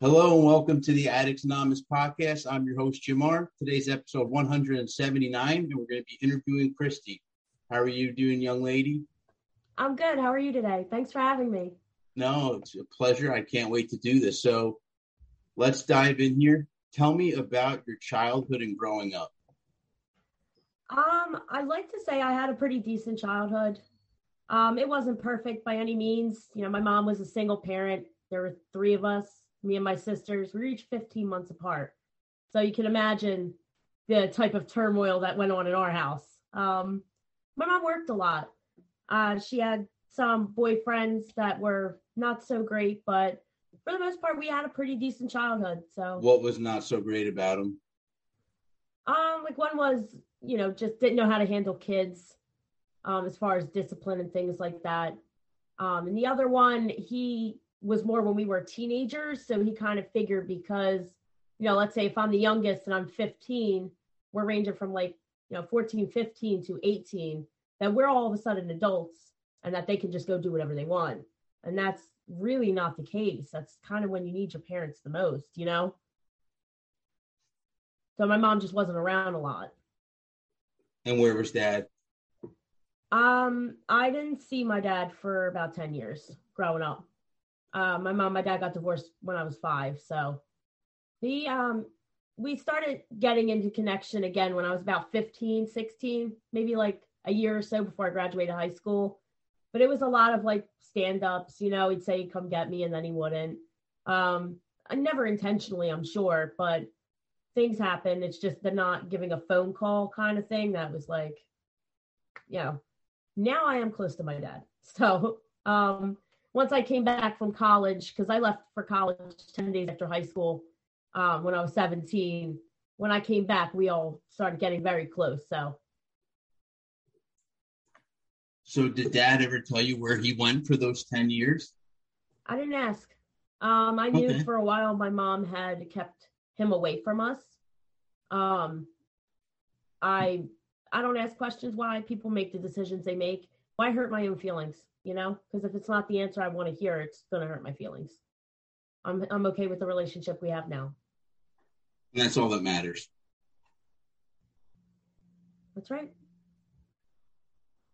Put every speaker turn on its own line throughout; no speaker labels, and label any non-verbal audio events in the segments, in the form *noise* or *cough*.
Hello and welcome to the Addicts Anonymous podcast. I'm your host, Jamar. Today's episode 179, and we're going to be interviewing Christy. How are you doing, young lady?
I'm good. How are you today? Thanks for having me.
No, it's a pleasure. I can't wait to do this. So let's dive in here. Tell me about your childhood and growing up.
Um, I'd like to say I had a pretty decent childhood. Um, it wasn't perfect by any means. You know, my mom was a single parent. There were three of us me and my sisters, we were each 15 months apart. So you can imagine the type of turmoil that went on in our house. Um, my mom worked a lot. Uh, she had some boyfriends that were not so great, but for the most part, we had a pretty decent childhood. So
what was not so great about them?
Um, like one was, you know, just didn't know how to handle kids, um, as far as discipline and things like that. Um, and the other one, he was more when we were teenagers. So he kind of figured because, you know, let's say if I'm the youngest and I'm 15, we're ranging from like, you know, 14, 15 to 18, that we're all of a sudden adults and that they can just go do whatever they want. And that's really not the case. That's kind of when you need your parents the most, you know? So my mom just wasn't around a lot.
And where was dad?
Um, I didn't see my dad for about 10 years growing up. Uh, my mom, my dad got divorced when I was five. So the um we started getting into connection again when I was about 15, 16, maybe like a year or so before I graduated high school. But it was a lot of like stand ups, you know, he'd say come get me and then he wouldn't. Um, I never intentionally, I'm sure, but things happen. It's just the not giving a phone call kind of thing that was like, you know, now I am close to my dad. *laughs* So um once I came back from college, because I left for college 10 days after high school um, when I was 17, when I came back, we all started getting very close. So.
So did dad ever tell you where he went for those 10 years?
I didn't ask. Um, I knew okay. for a while my mom had kept him away from us. Um, I I don't ask questions why people make the decisions they make. Why hurt my own feelings? You know, because if it's not the answer I want to hear, it's going to hurt my feelings. I'm I'm okay with the relationship we have now.
That's all that matters.
That's right.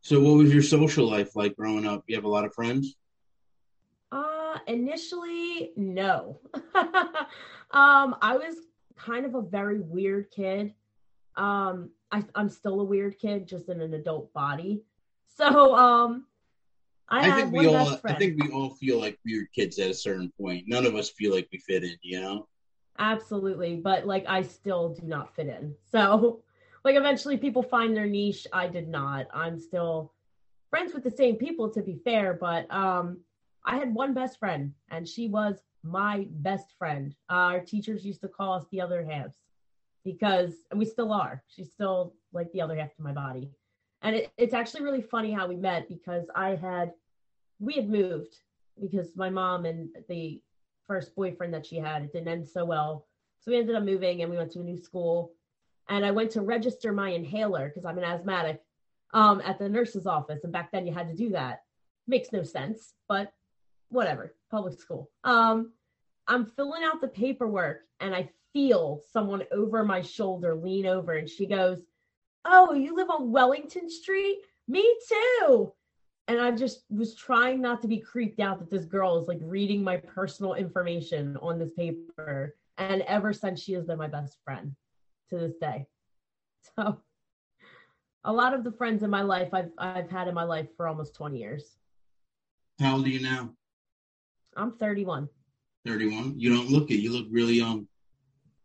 So what was your social life like growing up? You have a lot of friends?
Uh initially no. *laughs* um I was kind of a very weird kid. Um I I'm still a weird kid just in an adult body. So um
I, I think we all. I think we all feel like weird kids at a certain point. None of us feel like we fit in. You know.
Absolutely, but like I still do not fit in. *laughs* So, like eventually people find their niche. I did not. I'm still friends with the same people to be fair, but um I had one best friend and she was my best friend. Uh, our teachers used to call us the other halves because and we still are. She's still like the other half to my body. And it, it's actually really funny how we met because I had, we had moved because my mom and the first boyfriend that she had, it didn't end so well. So we ended up moving and we went to a new school. And I went to register my inhaler because I'm an asthmatic um, at the nurse's office. And back then you had to do that. Makes no sense, but whatever, public school. Um, I'm filling out the paperwork and I feel someone over my shoulder lean over and she goes, oh, you live on Wellington Street? Me too. And I just was trying not to be creeped out that this girl is like reading my personal information on this paper. And ever since she has been my best friend to this day. So a lot of the friends in my life I've I've had in my life for almost 20 years.
How old are you now?
I'm 31.
31. You don't look it. You look really young.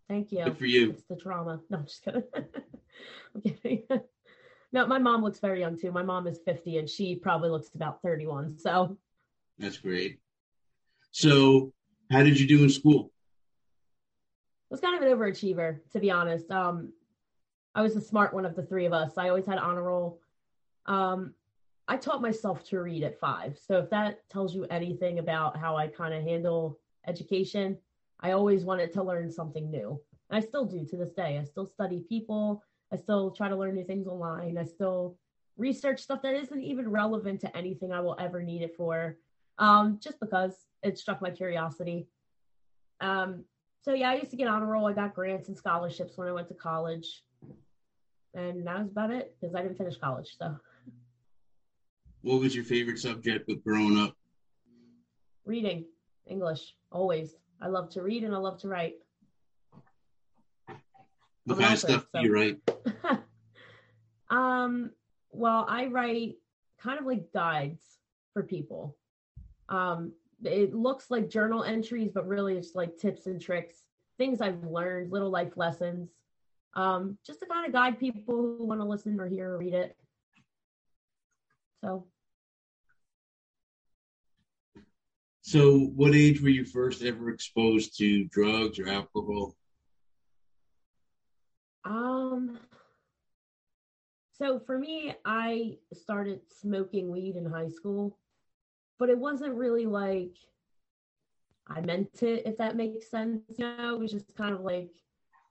Thank you.
Good for you.
It's the trauma. No, I'm just kidding. *laughs* *laughs* I'm kidding. *laughs* no, my mom looks very young too. My mom is 50 and she probably looks about 31. So
that's great. So, how did you do in school?
I was kind of an overachiever, to be honest. Um, I was the smart one of the three of us. I always had honor roll. Um, I taught myself to read at five. So if that tells you anything about how I kind of handle education, I always wanted to learn something new. And I still do to this day. I still study people. I still try to learn new things online. I still research stuff that isn't even relevant to anything I will ever need it for, um, just because it struck my curiosity. Um, so yeah, I used to get on a roll. I got grants and scholarships when I went to college, and that was about it because I didn't finish college. So,
what was your favorite subject with growing up?
Reading, English, always. I love to read and I love to write.
What kind of stuff so. do you write?
um, well, I write kind of like guides for people. Um, it looks like journal entries, but really it's like tips and tricks, things I've learned, little life lessons, um, just to kind of guide people who want to listen or hear or read it. So.
So, what age were you first ever exposed to drugs or alcohol?
Um, so for me, I started smoking weed in high school, but it wasn't really like I meant it, if that makes sense. You know, it was just kind of like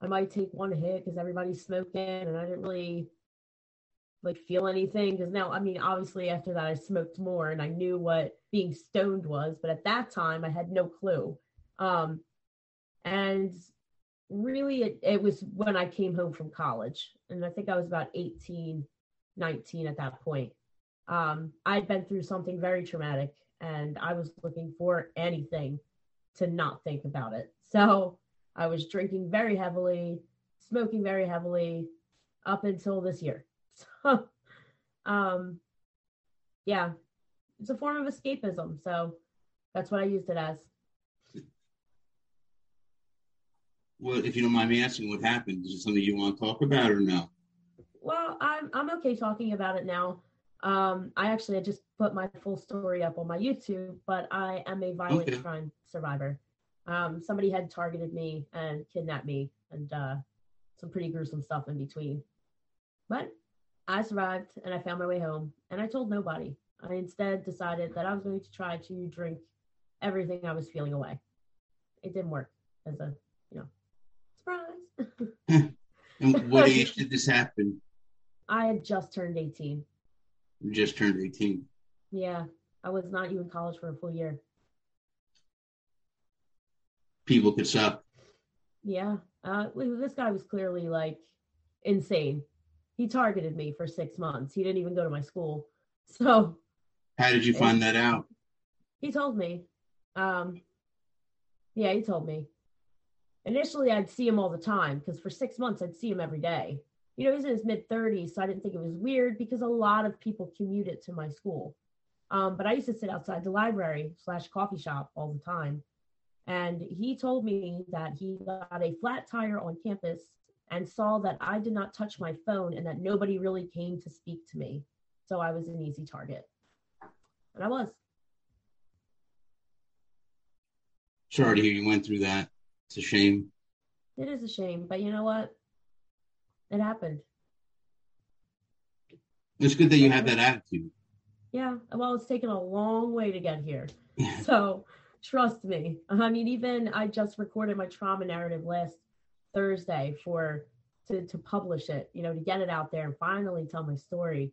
I might take one hit because everybody's smoking, and I didn't really like feel anything because now i mean obviously after that i smoked more and i knew what being stoned was but at that time i had no clue um and really it, it was when I came home from college. And I think I was about 18, 19 at that point. Um, I'd been through something very traumatic and I was looking for anything to not think about it. *laughs* So I was drinking very heavily, smoking very heavily up until this year. So, *laughs* um, yeah, it's a form of escapism. So that's what I used it as.
Well, if you don't mind me asking, what happened? Is it something you want to talk about or no?
Well, I'm I'm okay talking about it now. Um, I actually just put my full story up on my YouTube, but I am a violent okay. crime survivor. Um, somebody had targeted me and kidnapped me, and uh, some pretty gruesome stuff in between. But I survived, and I found my way home, and I told nobody. I instead decided that I was going to try to drink everything I was feeling away. It didn't work as a you know. *laughs*
and what age did this happen?
I had just turned 18.
You just turned 18.
Yeah, I was not even in college for a full year.
People could suck.
Yeah, uh, this guy was clearly like insane. He targeted me for six months. He didn't even go to my school. *laughs* So,
how did you find that out?
He told me. Um, yeah, he told me initially I'd see him all the time because for six months I'd see him every day. You know, he's in his mid 30s, so I didn't think it was weird because a lot of people commuted to my school. Um, but I used to sit outside the library slash coffee shop all the time. And he told me that he got a flat tire on campus and saw that I did not touch my phone and that nobody really came to speak to me. So I was an easy target. And I was.
To hear you went through that. It's a shame.
It is a shame, but you know what? It happened.
It's good that you have that attitude.
Yeah, well, it's taken a long way to get here. *laughs* so trust me. I mean, even I just recorded my trauma narrative last Thursday for to to publish it, you know, to get it out there and finally tell my story.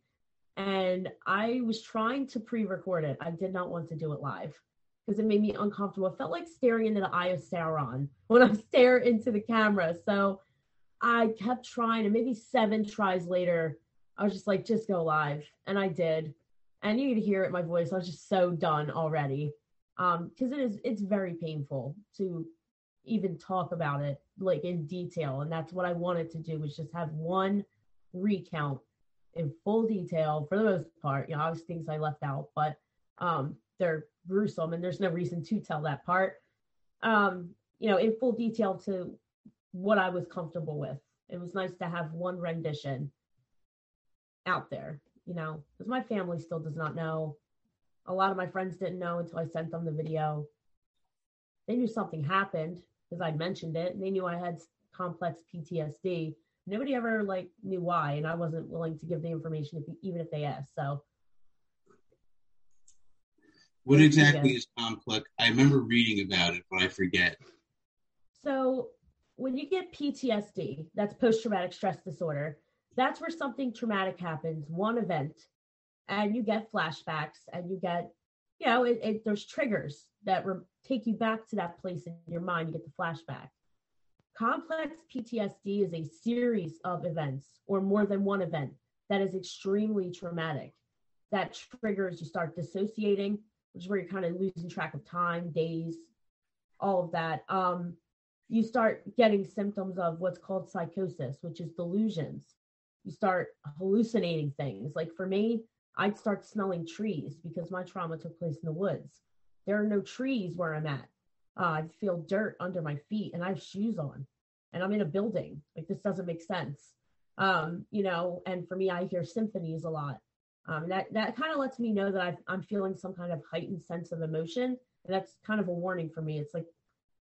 And I was trying to pre-record it. I did not want to do it live because it made me uncomfortable. It felt like staring into the eye of Sauron when I *laughs* stare into the camera. So I kept trying, and maybe seven tries later, I was just like, just go live. And I did. And you could hear it, my voice. I was just so done already. Um, because it is it's very painful to even talk about it like in detail. And that's what I wanted to do was just have one recount in full detail for the most part. You know, obviously things I left out, but um they're gruesome and there's no reason to tell that part um you know in full detail to what i was comfortable with it was nice to have one rendition out there, you know, because my family still does not know. A lot of my friends didn't know until I sent them the video. They knew something happened because I mentioned it. And they knew I had complex PTSD. Nobody ever like knew why, and I wasn't willing to give the information if, even if they asked. So,
what exactly is complex? I remember reading about it, but I forget.
So, when you get PTSD, that's post traumatic stress disorder, that's where something traumatic happens, one event, and you get flashbacks and you get, you know, it, it there's triggers that re- take you back to that place in your mind. You get the flashback. Complex PTSD is a series of events or more than one event that is extremely traumatic. That triggers you start dissociating, which is where you're kind of losing track of time, days, all of that. Um, you start getting symptoms of what's called psychosis, which is delusions. You start hallucinating things. Like for me, I'd start smelling trees because my trauma took place in the woods. There are no trees where I'm at. Uh, I feel dirt under my feet and I have shoes on and I'm in a building. Like this doesn't make sense. Um, you know, and for me, I hear symphonies a lot. Um, that that kind of lets me know that i I'm feeling some kind of heightened sense of emotion, and that's kind of a warning for me. It's like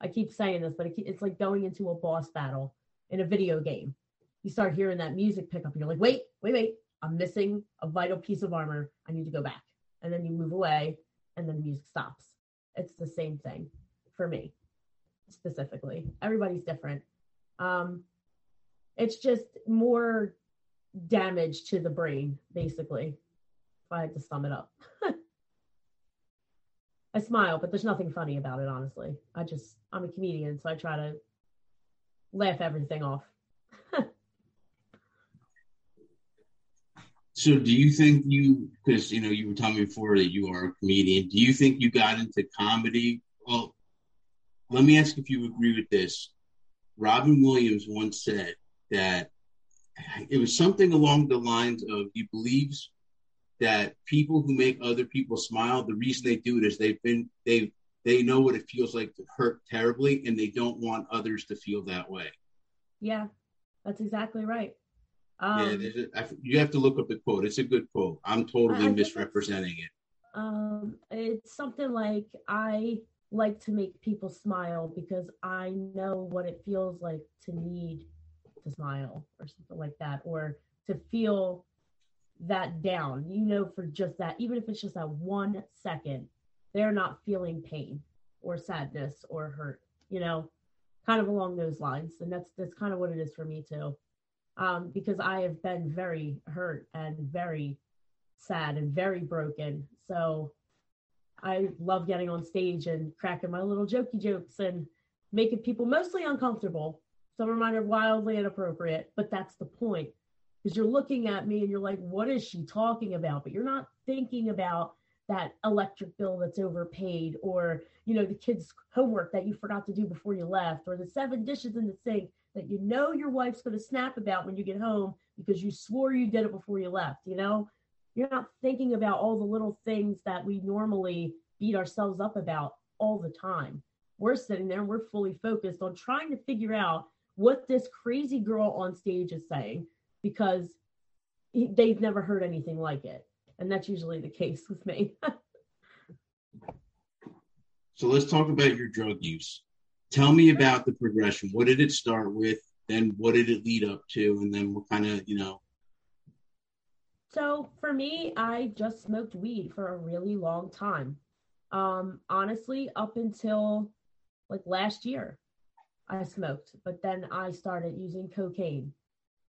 I keep saying this, but it, it's like going into a boss battle in a video game. You start hearing that music pick up, and you're like, wait, wait, wait, I'm missing a vital piece of armor. I need to go back. And then you move away, and then the music stops. It's the same thing for me, specifically. Everybody's different. Um, it's just more damage to the brain, basically. If I had to sum it up. *laughs* I smile, but there's nothing funny about it, honestly. I just, I'm a comedian, so I try to laugh everything off. *laughs*
so, do you think you, because, you know, you were telling me before that you are a comedian, do you think you got into comedy? Well, let me ask if you agree with this. Robin Williams once said that it was something along the lines of he believes that people who make other people smile, the reason they do it is they've been they they know what it feels like to hurt terribly, and they don't want others to feel that way.
Yeah, that's exactly right.
Um, yeah, a, you have to look up the quote. It's a good quote. I'm totally misrepresenting it.
Um, it's something like I like to make people smile because I know what it feels like to need to smile or something like that, or to feel that down, you know, for just that, even if it's just that one second, they're not feeling pain or sadness or hurt, you know, kind of along those lines. And that's that's kind of what it is for me too. Um, because I have been very hurt and very sad and very broken. So I love getting on stage and cracking my little jokey jokes and making people mostly uncomfortable. Some of mine are wildly inappropriate, but that's the point because you're looking at me and you're like, what is she talking about? But you're not thinking about that electric bill that's overpaid or, you know, the kids' homework that you forgot to do before you left or the seven dishes in the sink that you know your wife's going to snap about when you get home because you swore you did it before you left, you know? You're not thinking about all the little things that we normally beat ourselves up about all the time. We're sitting there and we're fully focused on trying to figure out what this crazy girl on stage is saying because they've never heard anything like it. And that's usually the case with me. *laughs*
so let's talk about your drug use. Tell me about the progression. What did it start with? Then what did it lead up to? And then what kind of, you know.
So for me, I just smoked weed for a really long time. Um, honestly, up until like last year, I smoked, but then I started using cocaine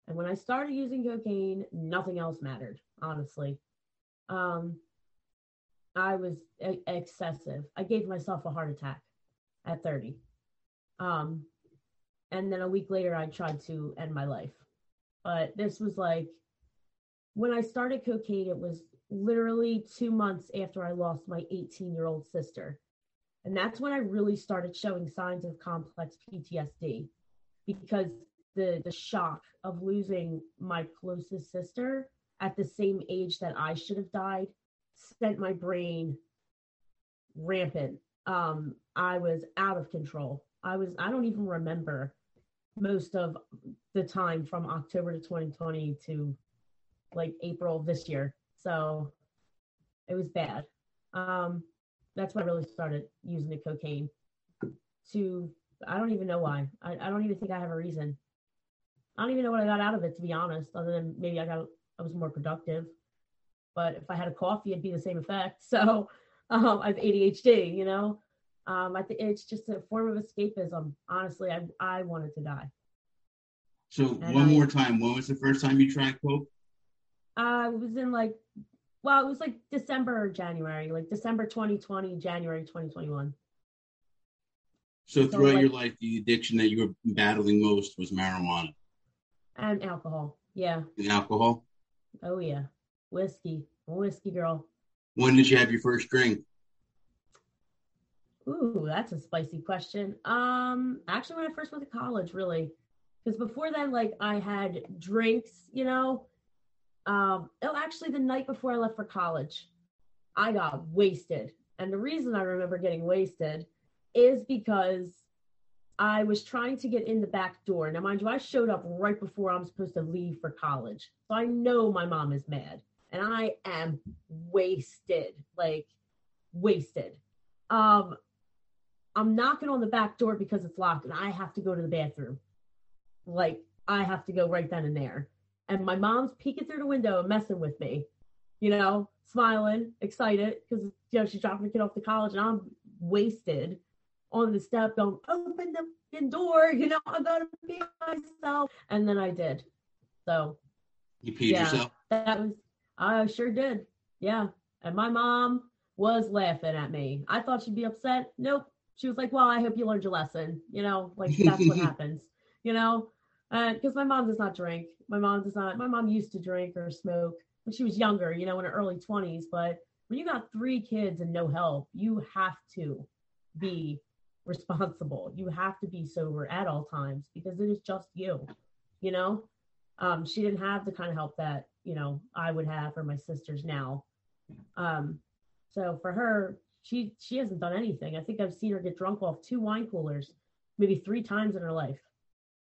and when I started using cocaine, nothing else mattered, honestly. Um, I was a- excessive. I gave myself a heart attack at 30. Um, and then a week later, I tried to end my life. But this was like when I started cocaine, it was literally two months after I lost my 18 year old sister. And that's when I really started showing signs of complex PTSD because the the shock of losing my closest sister at the same age that I should have died sent my brain rampant. Um, I was out of control. I was I don't even remember most of the time from October to 2020 to like April this year. So it was bad. Um, that's when I really started using the cocaine. To I don't even know why. I, I don't even think I have a reason. I don't even know what I got out of it to be honest, other than maybe I got I was more productive. But if I had a coffee, it'd be the same effect. *laughs* So um, I have ADHD, you know. Um, I think it's just a form of escapism. Honestly, I I wanted to die.
So and one I, more time, when was the first time you tried coke?
Uh, it was in like, well, it was like December or January, like December 2020, January 2021.
So, so throughout like, your life, the addiction that you were battling most was marijuana
and alcohol. Yeah.
And alcohol.
Oh yeah, whiskey, whiskey girl.
When did you have your first drink?
Ooh, that's a spicy question. Um, actually, when I first went to college, really, because before then, like I had drinks, you know. Um, oh, actually, the night before I left for college, I got wasted, and the reason I remember getting wasted is because I was trying to get in the back door. Now, mind you, I showed up right before I'm supposed to leave for college, so I know my mom is mad, and I am wasted, like wasted. Um, I'm knocking on the back door because it's locked and I have to go to the bathroom. Like I have to go right then and there. And my mom's peeking through the window and messing with me, you know, smiling, excited because you know she's dropping the kid off to college and I'm wasted on the step going, open the door, you know, I gotta pee myself. And then I did. So
You peed yeah, yourself?
That was I sure did. Yeah. And my mom was laughing at me. I thought she'd be upset. Nope she was like, well, I hope you learned your lesson. You know, like that's what *laughs* happens, you know, because uh, my mom does not drink. My mom does not, my mom used to drink or smoke when she was younger, you know, in her early 20s. But when you got three kids and no help, you have to be responsible. You have to be sober at all times because it is just you, you know. Um, she didn't have the kind of help that, you know, I would have for my sisters now. Um, so for her, she she hasn't done anything. I think I've seen her get drunk off two wine coolers, maybe three times in her life.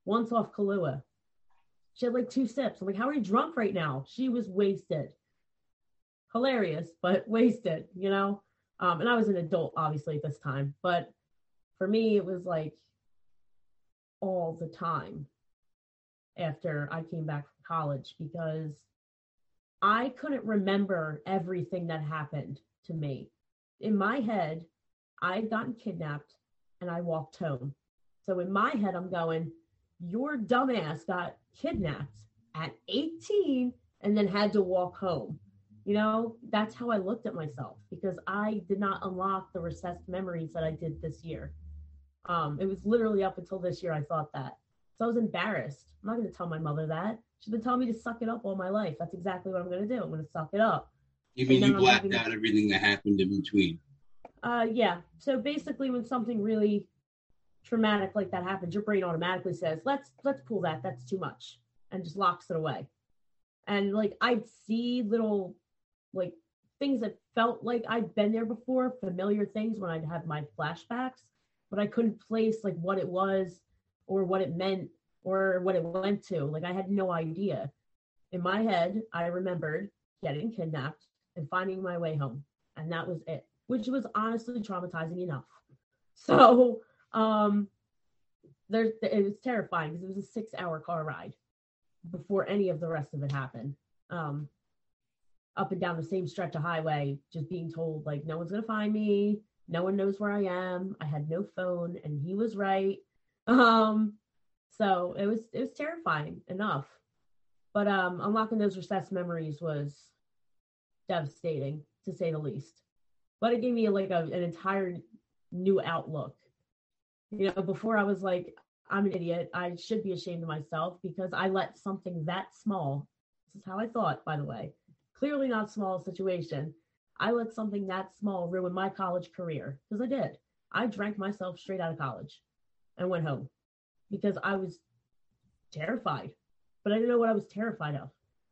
Once off Kahlua. She had like two sips. I'm like, how are you drunk right now? She was wasted. Hilarious, but *laughs* wasted, you know? Um, and I was an adult, obviously, at this time. But for me, it was like all the time after I came back from college because I couldn't remember everything that happened to me in my head, I'd gotten kidnapped and I walked home. So in my head, I'm going, your dumbass got kidnapped at 18 and then had to walk home. You know, that's how I looked at myself because I did not unlock the recessed memories that I did this year. Um, it was literally up until this year I thought that. So I was embarrassed. I'm not going to tell my mother that. She's been telling me to suck it up all my life. That's exactly what I'm going to do. I'm going to suck it up.
You mean you blacked out everything that happened in between?
Uh, yeah. So basically, when something really traumatic like that happens, your brain automatically says, "Let's let's pull that. That's too much," and just locks it away. And like I'd see little like things that felt like I'd been there before, familiar things when I'd have my flashbacks, but I couldn't place like what it was or what it meant or what it went to. Like I had no idea. In my head, I remembered getting kidnapped and finding my way home. And that was it, which was honestly traumatizing enough. So um there it was terrifying because it was a six hour car ride before any of the rest of it happened. Um up and down the same stretch of highway, just being told like no one's gonna find me, no one knows where I am. I had no phone and he was right. *laughs* Um so it was it was terrifying enough. But um unlocking those recessed memories was devastating to say the least. But it gave me like a, an entire new outlook. You know, before I was like, I'm an idiot. I should be ashamed of myself because I let something that small. This is how I thought, by the way. Clearly not small situation. I let something that small ruin my college career because I did. I drank myself straight out of college and went home because I was terrified, but I didn't know what I was terrified of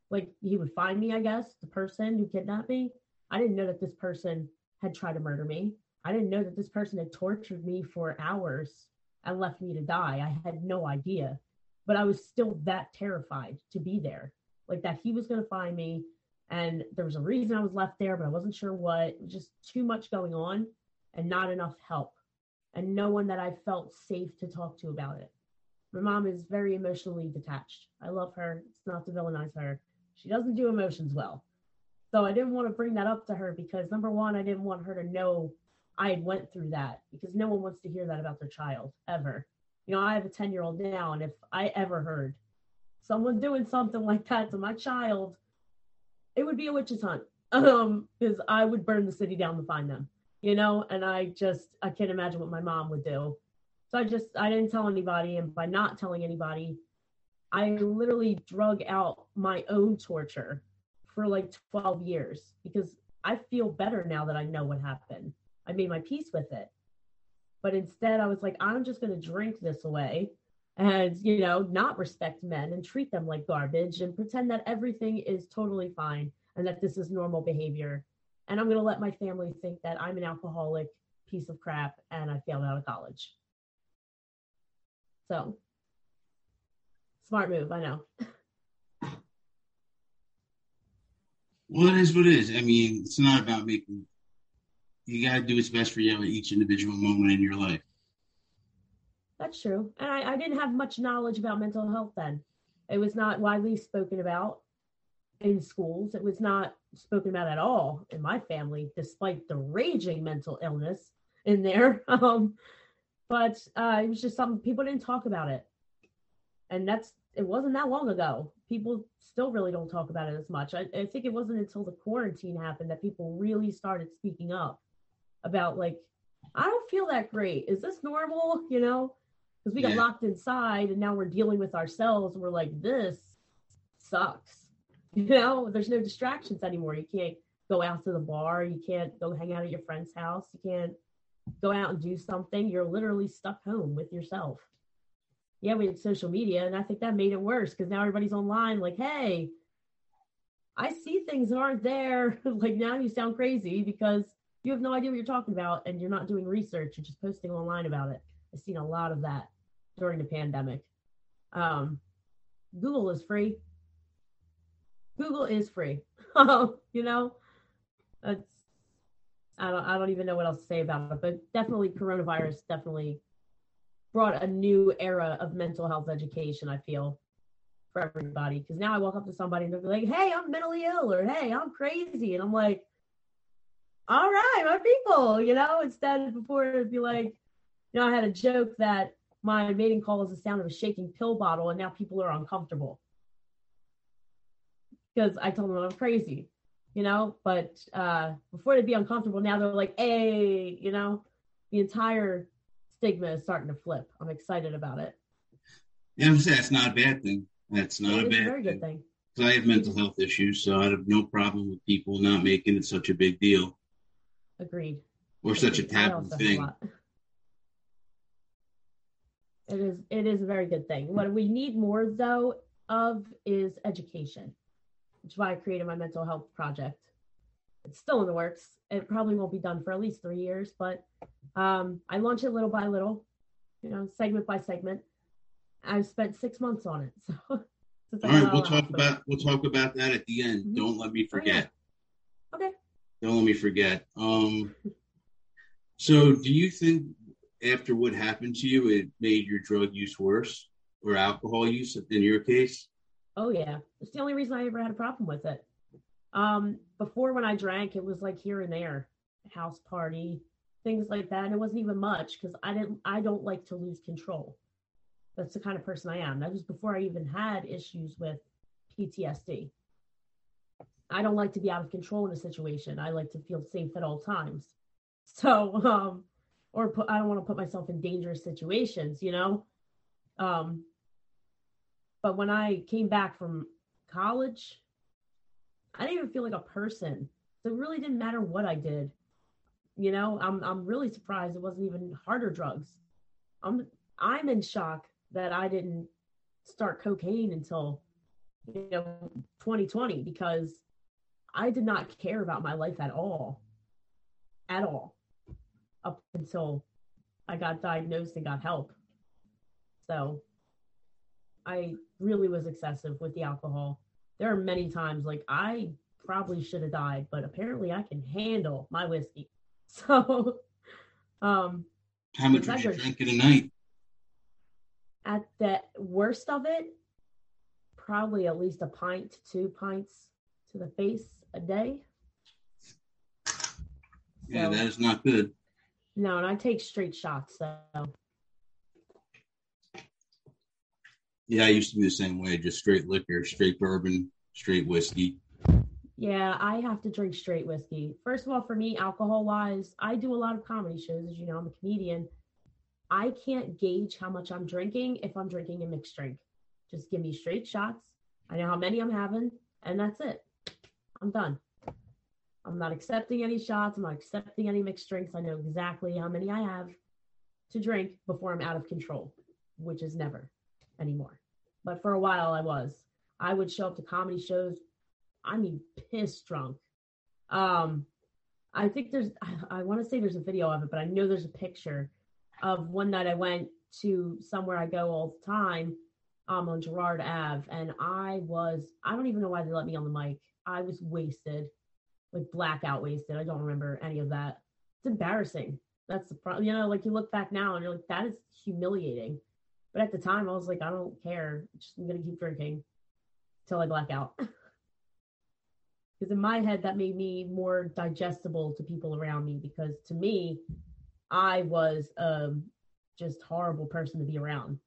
like he would find me, I guess, the person who kidnapped me. I didn't know that this person had tried to murder me. I didn't know that this person had tortured me for hours and left me to die. I had no idea. But I was still that terrified to be there. like that he was going to find me and there was a reason I was left there, but I wasn't sure what. Just too much going on and not enough help, and no one that I felt safe to talk to about it. My mom is very emotionally detached. I love her. It's not to villainize her. She doesn't do emotions well. So I didn't want to bring that up to her because number one, I didn't want her to know I went through that because no one wants to hear that about their child ever. You know, I have a 10 year old now, and if I ever heard someone doing something like that to my child, it would be a witch's hunt. Um, because I would burn the city down to find them, you know, and I just I can't imagine what my mom would do. So I just I didn't tell anybody, and by not telling anybody, I literally drug out my own torture for like 12 years because I feel better now that I know what happened. I made my peace with it. But instead, I was like, I'm just going to drink this away and, you know, not respect men and treat them like garbage and pretend that everything is totally fine and that this is normal behavior. And I'm going to let my family think that I'm an alcoholic piece of crap and I failed out of college. So, smart move, I know.
Well, it is what it is. I mean, it's not about making. You got to do what's best for you at each individual moment in your life.
That's true. And I, I didn't have much knowledge about mental health then. It was not widely spoken about in schools. It was not spoken about at all in my family, despite the raging mental illness in there. *laughs* Um, but uh, it was just something people didn't talk about it. And that's, it wasn't that long ago. People still really don't talk about it as much. I, I think it wasn't until the quarantine happened that people really started speaking up about, like, I don't feel that great. Is this normal? You know? Because we got yeah. locked inside and now we're dealing with ourselves. we're like, this sucks. *laughs* You know, there's no distractions anymore. You can't go out to the bar. You can't go hang out at your friend's house. You can't go out and do something. You're literally stuck home with yourself. Yeah, we had social media, and I think that made it worse because now everybody's online. Like, hey, I see things that aren't there. *laughs* like now you sound crazy because you have no idea what you're talking about and you're not doing research. You're just posting online about it. I've seen a lot of that during the pandemic. Um, Google is free. Google is free. *laughs* you know, I don't I don't even know what else to say about it, but definitely coronavirus definitely brought a new era of mental health education. I feel for everybody because now I walk up to somebody and they're like, "Hey, I'm mentally ill," or "Hey, I'm crazy," and I'm like, "All right, my people," you know. Instead, of before it'd be like, you know, I had a joke that my mating call is the sound of a shaking pill bottle, and now people are uncomfortable because I told them I'm crazy, you know. But uh, before they'd be uncomfortable, now they're like, "Hey," you know. The entire stigma is starting to flip. I'm excited about it.
Yeah, I'm saying it's not a bad thing. That's not it a bad,
very good thing.
Because I have mental health issues, so I have no problem with people not making it such a big deal.
Agreed.
Or Agreed. such a taboo thing.
It is it is a very good thing. What we need more though of is education, which is why I created my mental health project. It's still in the works. It probably won't be done for at least three years, but um, I launch it little by little, you know, segment by segment. I've spent six months on it, *laughs* so.
All right, we'll talk about we'll talk about that at the end. Mm-hmm. Don't let me forget.
Oh, yeah. Okay.
Don't let me forget. Um, so, do you think after what happened to you, it made your drug use worse or alcohol use in your case?
Oh yeah, it's the only reason I ever had a problem with it. Um, before when I drank, it was like here and there, house party, things like that. And it wasn't even much because I didn't. I don't like to lose control. That's the kind of person I am. That was before I even had issues with PTSD. I don't like to be out of control in a situation. I like to feel safe at all times. So um, or put, I don't want to put myself in dangerous situations, you know? Um, but when I came back from college, I didn't even feel like a person. So it really didn't matter what I did. You know, I'm I'm really surprised it wasn't even harder drugs. I'm I'm in shock that I didn't start cocaine until you know 2020 because I did not care about my life at all. At all up until I got diagnosed and got help. So I really was excessive with the alcohol. there are many times like I probably should have died, but apparently I can handle my whiskey. *laughs* So, um,
how much would you drink in a night?
At the worst of it, probably at least a pint two pints to the face a day.
Yeah, so, that is not good.
No, and I take straight shots. So.
Yeah, I used to be the same way, just straight liquor, straight bourbon, straight whiskey.
Yeah, I have to drink straight whiskey. First of all, for me, alcohol wise, I do a lot of comedy shows. As you know, I'm a comedian. I can't gauge how much I'm drinking if I'm drinking a mixed drink. Just give me straight shots. I know how many I'm having, and that's it. I'm done. I'm not accepting any shots. I'm not accepting any mixed drinks. I know exactly how many I have to drink before I'm out of control, which is never anymore. But for a while, I was. I would show up to comedy shows. I mean, piss drunk. Um, I think there's. I, I want to say there's a video of it, but I know there's a picture of one night I went to somewhere I go all the time, um, on Gerard Ave, and I was. I don't even know why they let me on the mic. I was wasted like blackout wasted. I don't remember any of that. It's embarrassing. That's the problem. You know, like you look back now and you're like, that is humiliating. But at the time, I was like, I don't care. Just I'm gonna keep drinking till I black out. *laughs* Because in my head, that made me more digestible to people around me. Because to me, I was um, just horrible person to be around.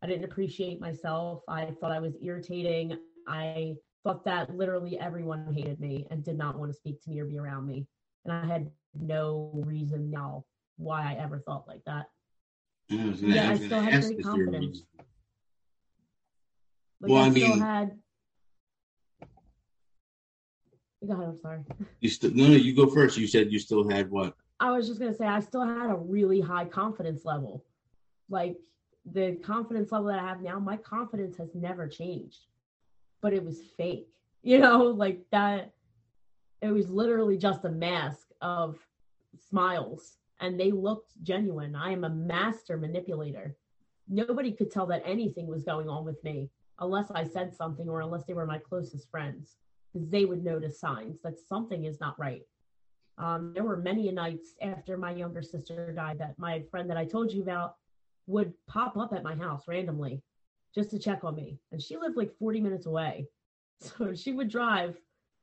I didn't appreciate myself. I thought I was irritating. I thought that literally everyone hated me and did not want to speak to me or be around me. And I had no reason now why I ever thought like that.
I yeah, I still had great confidence. Like well, I, I mean, had.
Go ahead. I'm sorry.
You still no, no. You go first. You said you still had what?
I was just gonna say I still had a really high confidence level. Like the confidence level that I have now, my confidence has never changed but it was fake. *laughs* You know, like that it was literally just a mask of smiles and they looked genuine. I am a master manipulator. Nobody could tell that anything was going on with me unless I said something or unless they were my closest friends because they would notice signs that something is not right. Um, there were many nights after my younger sister died that my friend that I told you about would pop up at my house randomly just to check on me. And she lived like 40 minutes away. *laughs* So she would drive,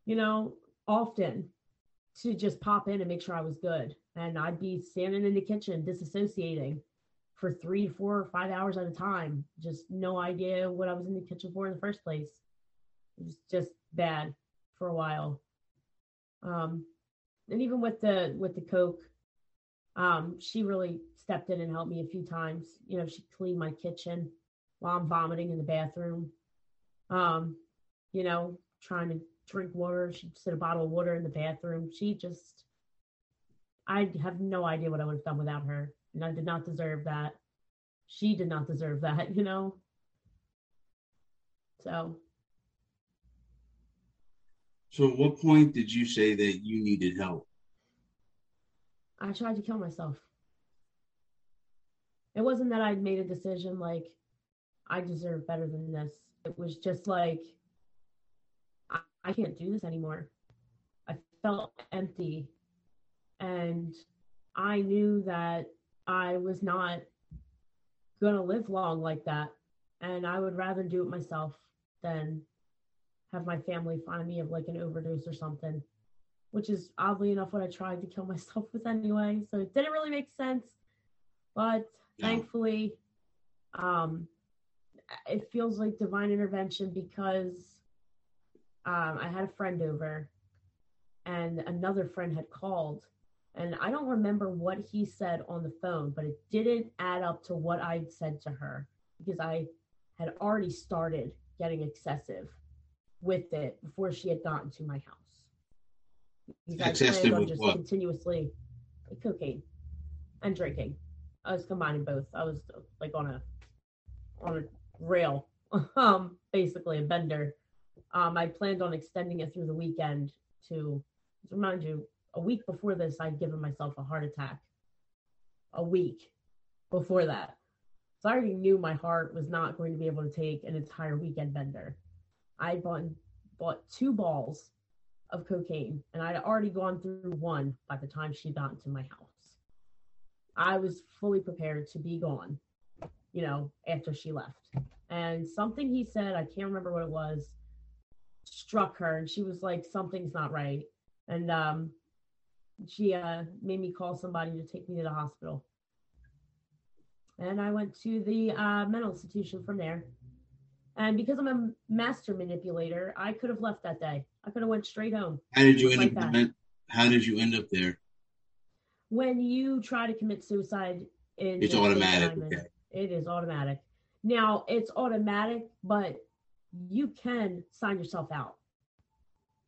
you know, often to just pop in and make sure I was good. And I'd be standing in the kitchen disassociating for three, four, or five hours at a time. Just no idea what I was in the kitchen for in the first place. It was just bad for a while. Um, and even with the with the coke, um, she really stepped in and helped me a few times. You know, she cleaned my kitchen while I'm vomiting in the bathroom. Um, you know, trying to drink water. She'd sit a bottle of water in the bathroom. She just, I have no idea what I would have done without her. And I did not deserve that. She did not deserve that, *laughs* you know? So.
So, at what point did you say that you needed help?
I tried to kill myself. It wasn't that I'd made a decision like, I deserve better than this. It was just like, I, I can't do this anymore. I felt empty. And I knew that I was not going to live long like that. And I would rather do it myself than have my family find me of like an overdose or something, which is oddly enough what I tried to kill *laughs* myself with anyway. So it didn't really make sense. But thankfully, um, it feels like divine intervention because um, I had a friend over and another friend had called. And I don't remember what he said on the phone, but it didn't add up to what I'd said to her because I had already started getting excessive with it before she had gotten to my house.
Excessive I on just what?
continuously cocaine and drinking. I was combining both. I was like on a on a rail, *laughs* um, basically a bender. Um, I planned on extending it through the weekend to, to remind you, a week before this, I'd given myself a heart attack. A week before that. So I already knew my heart was not going to be able to take an entire weekend bender. I bought bought two balls of cocaine, and I'd already gone through one by the time she got into my house. I was fully prepared to be gone, you know, after she left. And something he said, I can't remember what it was, struck her, and she was like, "Something's not right." And um, she uh, made me call somebody to take me to the hospital. And I went to the uh, mental institution from there. And because I'm a master manipulator, I could have left that day. I could have went straight home.
How did you end like up? That. How did you end up there?
When you try to commit suicide, in
it's automatic. Okay.
It is automatic. Now it's automatic, but you can sign yourself out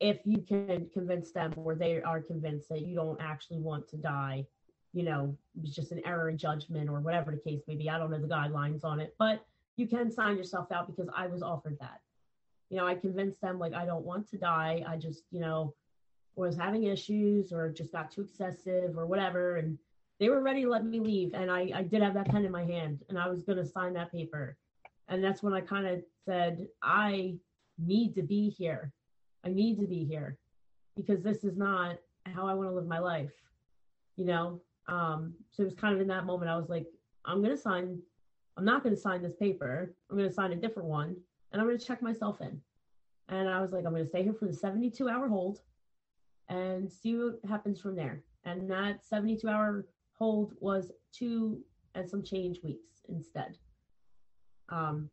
if you can convince them or they are convinced that you don't actually want to die. You know it's just an error in judgment or whatever the case may be. I don't know the guidelines on it but you can sign yourself out because i was offered that. You know i convinced them like i don't want to die. I just you know was having issues or just got too excessive or whatever. And they were ready to let me leave and i, I did have that pen in my hand and i was going to sign that paper and that's when i kind of said i need to be here I need to be here because this is not how I want to live my life, you know? Um, so it was kind of in that moment, I was like, I'm going to sign, I'm not going to sign this paper. I'm going to sign a different one and I'm going to check myself in. And I was like, I'm going to stay here for the 72 hour hold and see what happens from there. And that 72 hour hold was two and some change weeks instead. Um,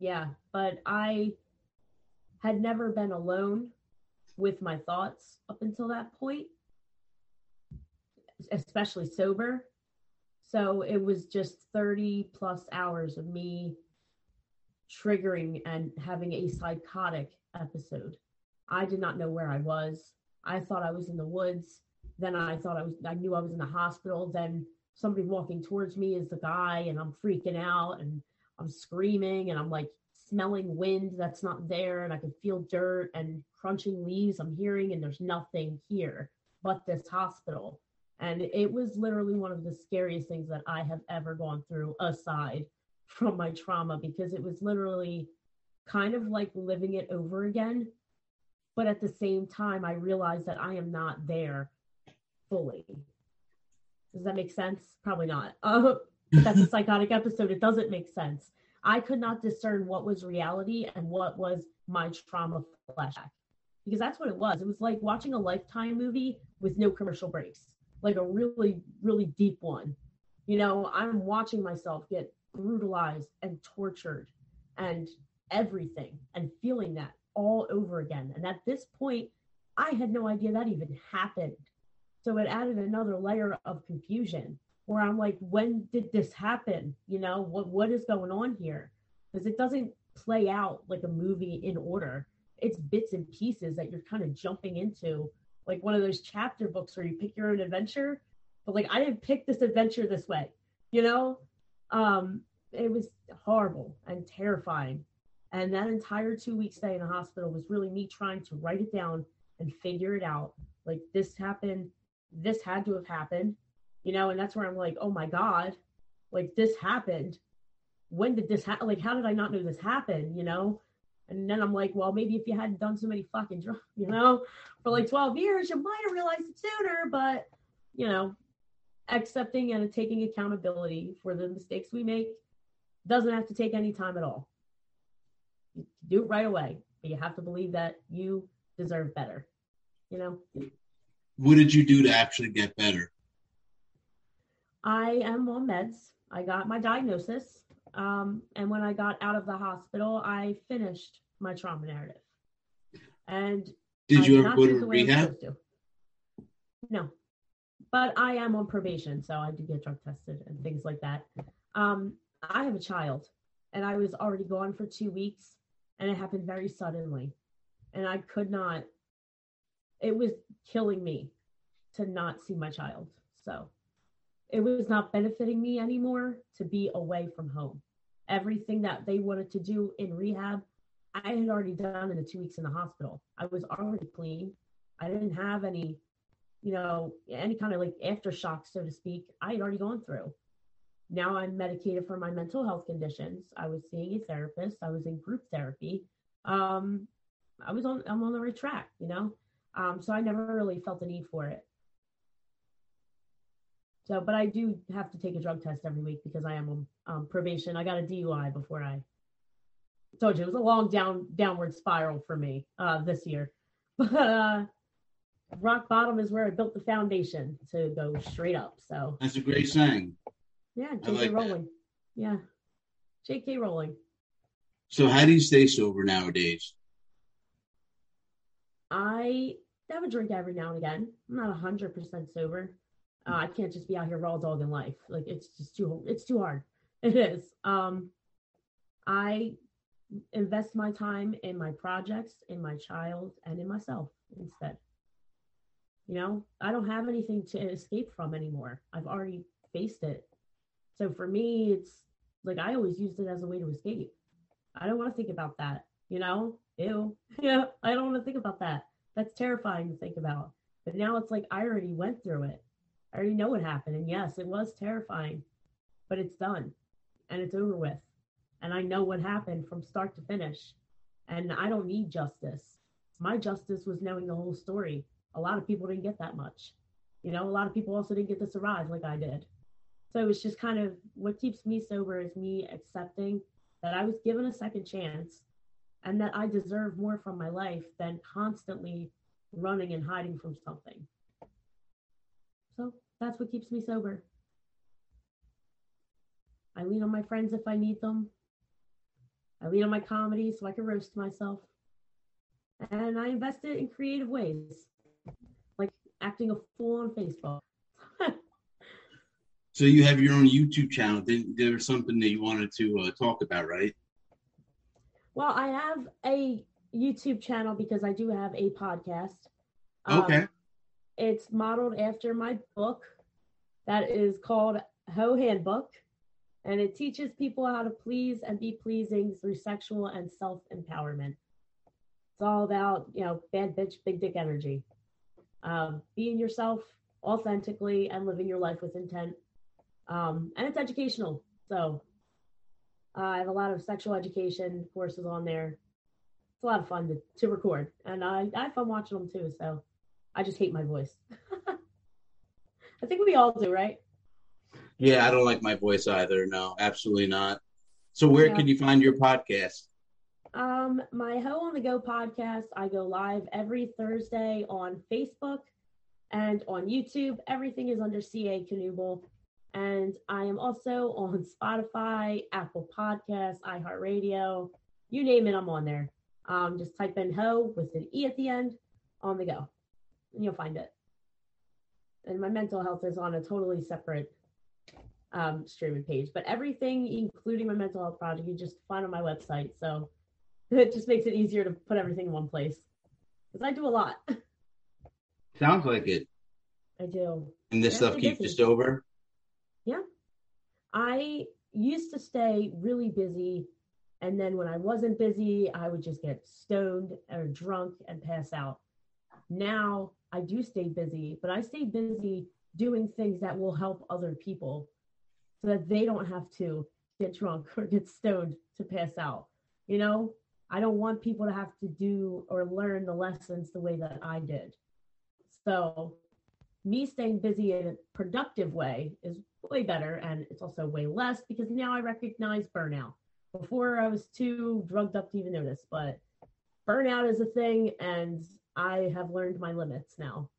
yeah, but I, had never been alone with my thoughts up until that point, especially sober. So it was just 30 plus hours of me triggering and having a psychotic episode. I did not know where I was. I thought I was in the woods. Then I thought I was, I knew I was in the hospital. Then somebody walking towards me is the guy, and I'm freaking out and I'm screaming and I'm like smelling wind that's not there and I can feel dirt and crunching leaves I'm hearing and there's nothing here but this hospital. And it was literally one of the scariest things that I have ever gone through aside from my trauma because it was literally kind of like living it over again. But at the same time, I realized that I am not there fully. Does that make sense? Probably not. Uh, *laughs* that's a psychotic episode. It doesn't make sense. I could not discern what was reality and what was my trauma flashback because that's what it was. It was like watching a lifetime movie with no commercial breaks, like a really, really deep one. You know, I'm watching myself get brutalized and tortured and everything and feeling that all over again. And at this point, I had no idea that even happened. So it added another layer of confusion where I'm like, when did this happen? You know, what what is going on here? Because it doesn't play out like a movie in order. It's bits and pieces that you're kind of jumping into, like one of those chapter books where you pick your own adventure. But like I didn't pick this adventure this way, you know? Um, it was horrible and terrifying. And that entire two week stay in the hospital was really me trying to write it down and figure it out. Like this happened, this had to have happened you know, and that's where I'm like, oh my God, like this happened. When did this happen? Like, how did I not know this happened? You know? And then I'm like, well, maybe if you hadn't done so many fucking drugs, *laughs* you know, for like 12 years, you might have realized it sooner. But, you know, accepting and taking accountability for the mistakes we make doesn't have to take any time at all. You do it right away, but you have to believe that you deserve better, you know?
What did you do to actually get better?
I am on meds. I got my diagnosis. Um, and when I got out of the hospital, I finished my trauma narrative. And
did I you ever go to rehab? To.
No, but I am on probation, so I do get drug tested and things like that. Um, I have a child, and I was already gone for two weeks, and it happened very suddenly, and I could not. It was killing me to not see my child. So it was not benefiting me anymore to be away from home. Everything that they wanted to do in rehab, I had already done in the two weeks in the hospital. I was already clean. I didn't have any, you know, any kind of like aftershock, so to speak. I had already gone through. Now I'm medicated for my mental health conditions. I was seeing a therapist. I was in group therapy. Um, I was on I'm on the right track, you know. Um, so I never really felt the need for it. So, but I do have to take a drug test every week because I am on um, probation. I got a DUI before I told you it was a long down downward spiral for me uh, this year. *laughs* But uh, rock bottom is where I built the foundation to go straight up. So
that's a great saying.
Yeah, J.K. Like Rowling. That. Yeah, J.K. Rowling.
So how do you stay sober nowadays?
I have a drink every now and again. I'm not hundred percent sober. Uh, I can't just be out here raw dog in life. Like it's just too it's too hard. *laughs* It is. Um, I invest my time in my projects, in my child, and in myself instead. You know, I don't have anything to escape from anymore. I've already faced it. So for me, it's like I always used it as a way to escape. I don't want to think about that, you know? Ew. *laughs* Yeah, I don't want to think about that. That's terrifying to think about. But now it's like I already went through it. I already know what happened. And yes, it was terrifying, but it's done and it's over with. And I know what happened from start to finish. And I don't need justice. My justice was knowing the whole story. A lot of people didn't get that much. You know, a lot of people also didn't get to survive like I did. So it's just kind of what keeps me sober is me accepting that I was given a second chance and that I deserve more from my life than constantly running and hiding from something. So that's what keeps me sober. I lean on my friends if I need them. I lean on my comedy so I can roast myself. And I invest it in creative ways, like acting a fool on Facebook. *laughs*
so you have your own YouTube channel. There was something that you wanted to uh, talk about, right?
Well, I have a YouTube channel because I do have a podcast.
Okay. Um,
it's modeled after my book that is called Ho Handbook and it teaches people how to please and be pleasing through sexual and self empowerment. It's all about, you know, bad bitch, big dick energy. Um, being yourself authentically and living your life with intent. Um, and it's educational. So uh, I have a lot of sexual education courses on there. It's a lot of fun to, to record. And I, I have fun watching them too. So I just hate my voice. *laughs* I think we all do, right?
Yeah, I don't like my voice either. No, absolutely not. So where yeah. can you find your podcast?
Um, my Hoe on the Go podcast, I go live every Thursday on Facebook and on YouTube. Everything is under Kanooble. And I am also on Spotify, Apple Podcasts, iHeartRadio, you name it, I'm on there. Um, just type in Ho with an E at the end on the go, and you'll find it. And my mental health is on a totally separate um, streaming page. But everything, including my mental health project, you just find on my website. So *laughs* it just makes it easier to put everything in one place because I do a lot.
Sounds like it.
I do.
And this stuff keeps just sober?
Yeah. I used to stay really busy. And then when I wasn't busy, I would just get stoned or drunk and pass out. Now I do stay busy, but I stay busy doing things that will help other people so that they don't have to get drunk *laughs* or get stoned to pass out. You know, I don't want people to have to do or learn the lessons the way that I did. So, me staying busy in a productive way is way better. And it's also way less because now I recognize burnout. Before I was too drugged up to even notice, but burnout is a thing and I have learned my limits now.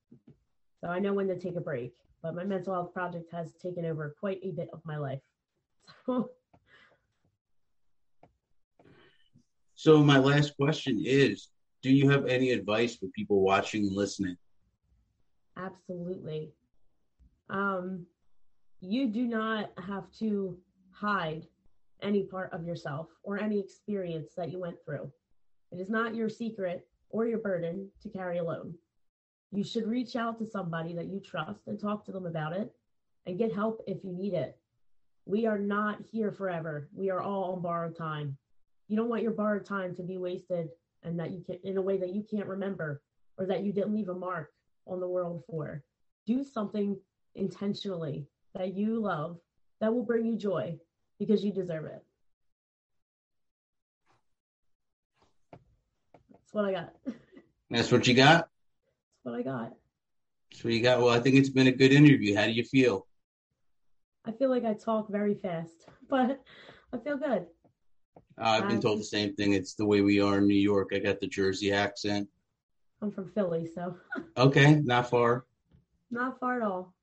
So I know when to take a break but my mental health project has taken over quite a bit of my life. So, *laughs*
so my last question is Do you have any advice for people watching and listening?
Absolutely. Um, you do not have to hide any part of yourself or any experience that you went through. It is not your secret or your burden to carry alone. You should reach out to somebody that you trust and talk to them about it and get help if you need it. We are not here forever. We are all on borrowed time. You don't want your borrowed time to be wasted and that you can in a way that you can't remember or that you didn't leave a mark on the world for. Do something intentionally that you love that will bring you joy because you deserve it. That's what I got. *laughs*
That's what you got?
That's what I got.
That's what you got. Well, I think it's been a good interview. How do you feel?
I feel like I talk very fast, *laughs* but I feel good.
Uh, I've been told the same thing. It's the way we are in New York. I got the Jersey accent.
I'm from Philly, so. *laughs*
okay, not far.
Not far at all.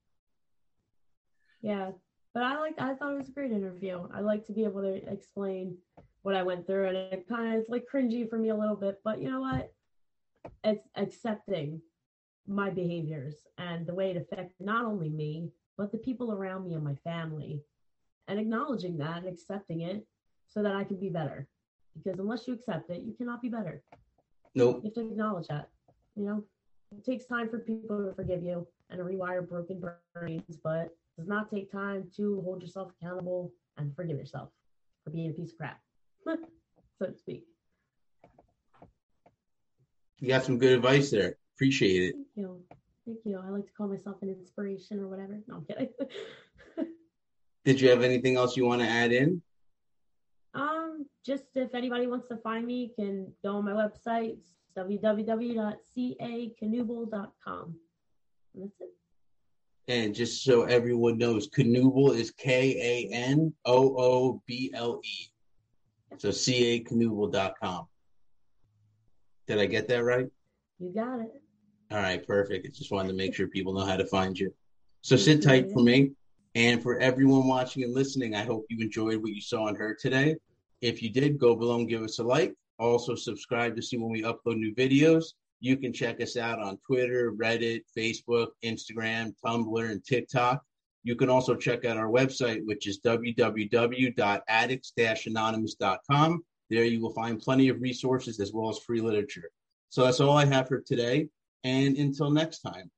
Yeah, but I like. I thought it was a great interview. I like to be able to explain what I went through, and it kind of is like cringy for me a little bit. But you know what? It's accepting my behaviors and the way it affected not only me but the people around me and my family, and acknowledging that and accepting it so that I can be better. Because unless you accept it, you cannot be better.
Nope.
You have to acknowledge that. You know, it takes time for people to forgive you and to rewire broken brains, but it does not take time to hold yourself accountable and forgive yourself for being a piece of crap, *laughs* so to speak.
You got some good advice there. Appreciate it.
Thank you. Thank you. I like to call myself an inspiration or whatever. No, I'm kidding. *laughs*
Did you have anything else you want to add in?
Um, just if anybody wants to find me, can go on my website, www.kanooble.com. And that's it.
And just so everyone knows, Kanooble is K A N O O B L E. So caknuble.com. Did I get that right?
You got it.
All right, perfect. I just wanted to make sure people know how to find you. So sit tight for me. And for everyone watching and listening, I hope you enjoyed what you saw and heard today. If you did, go below and give us a like. Also, subscribe to see when we upload new videos. You can check us out on Twitter, Reddit, Facebook, Instagram, Tumblr, and TikTok. You can also check out our website, which is www.addicts-anonymous.com. There you will find plenty of resources as well as free literature. So that's all I have for today. And until next time.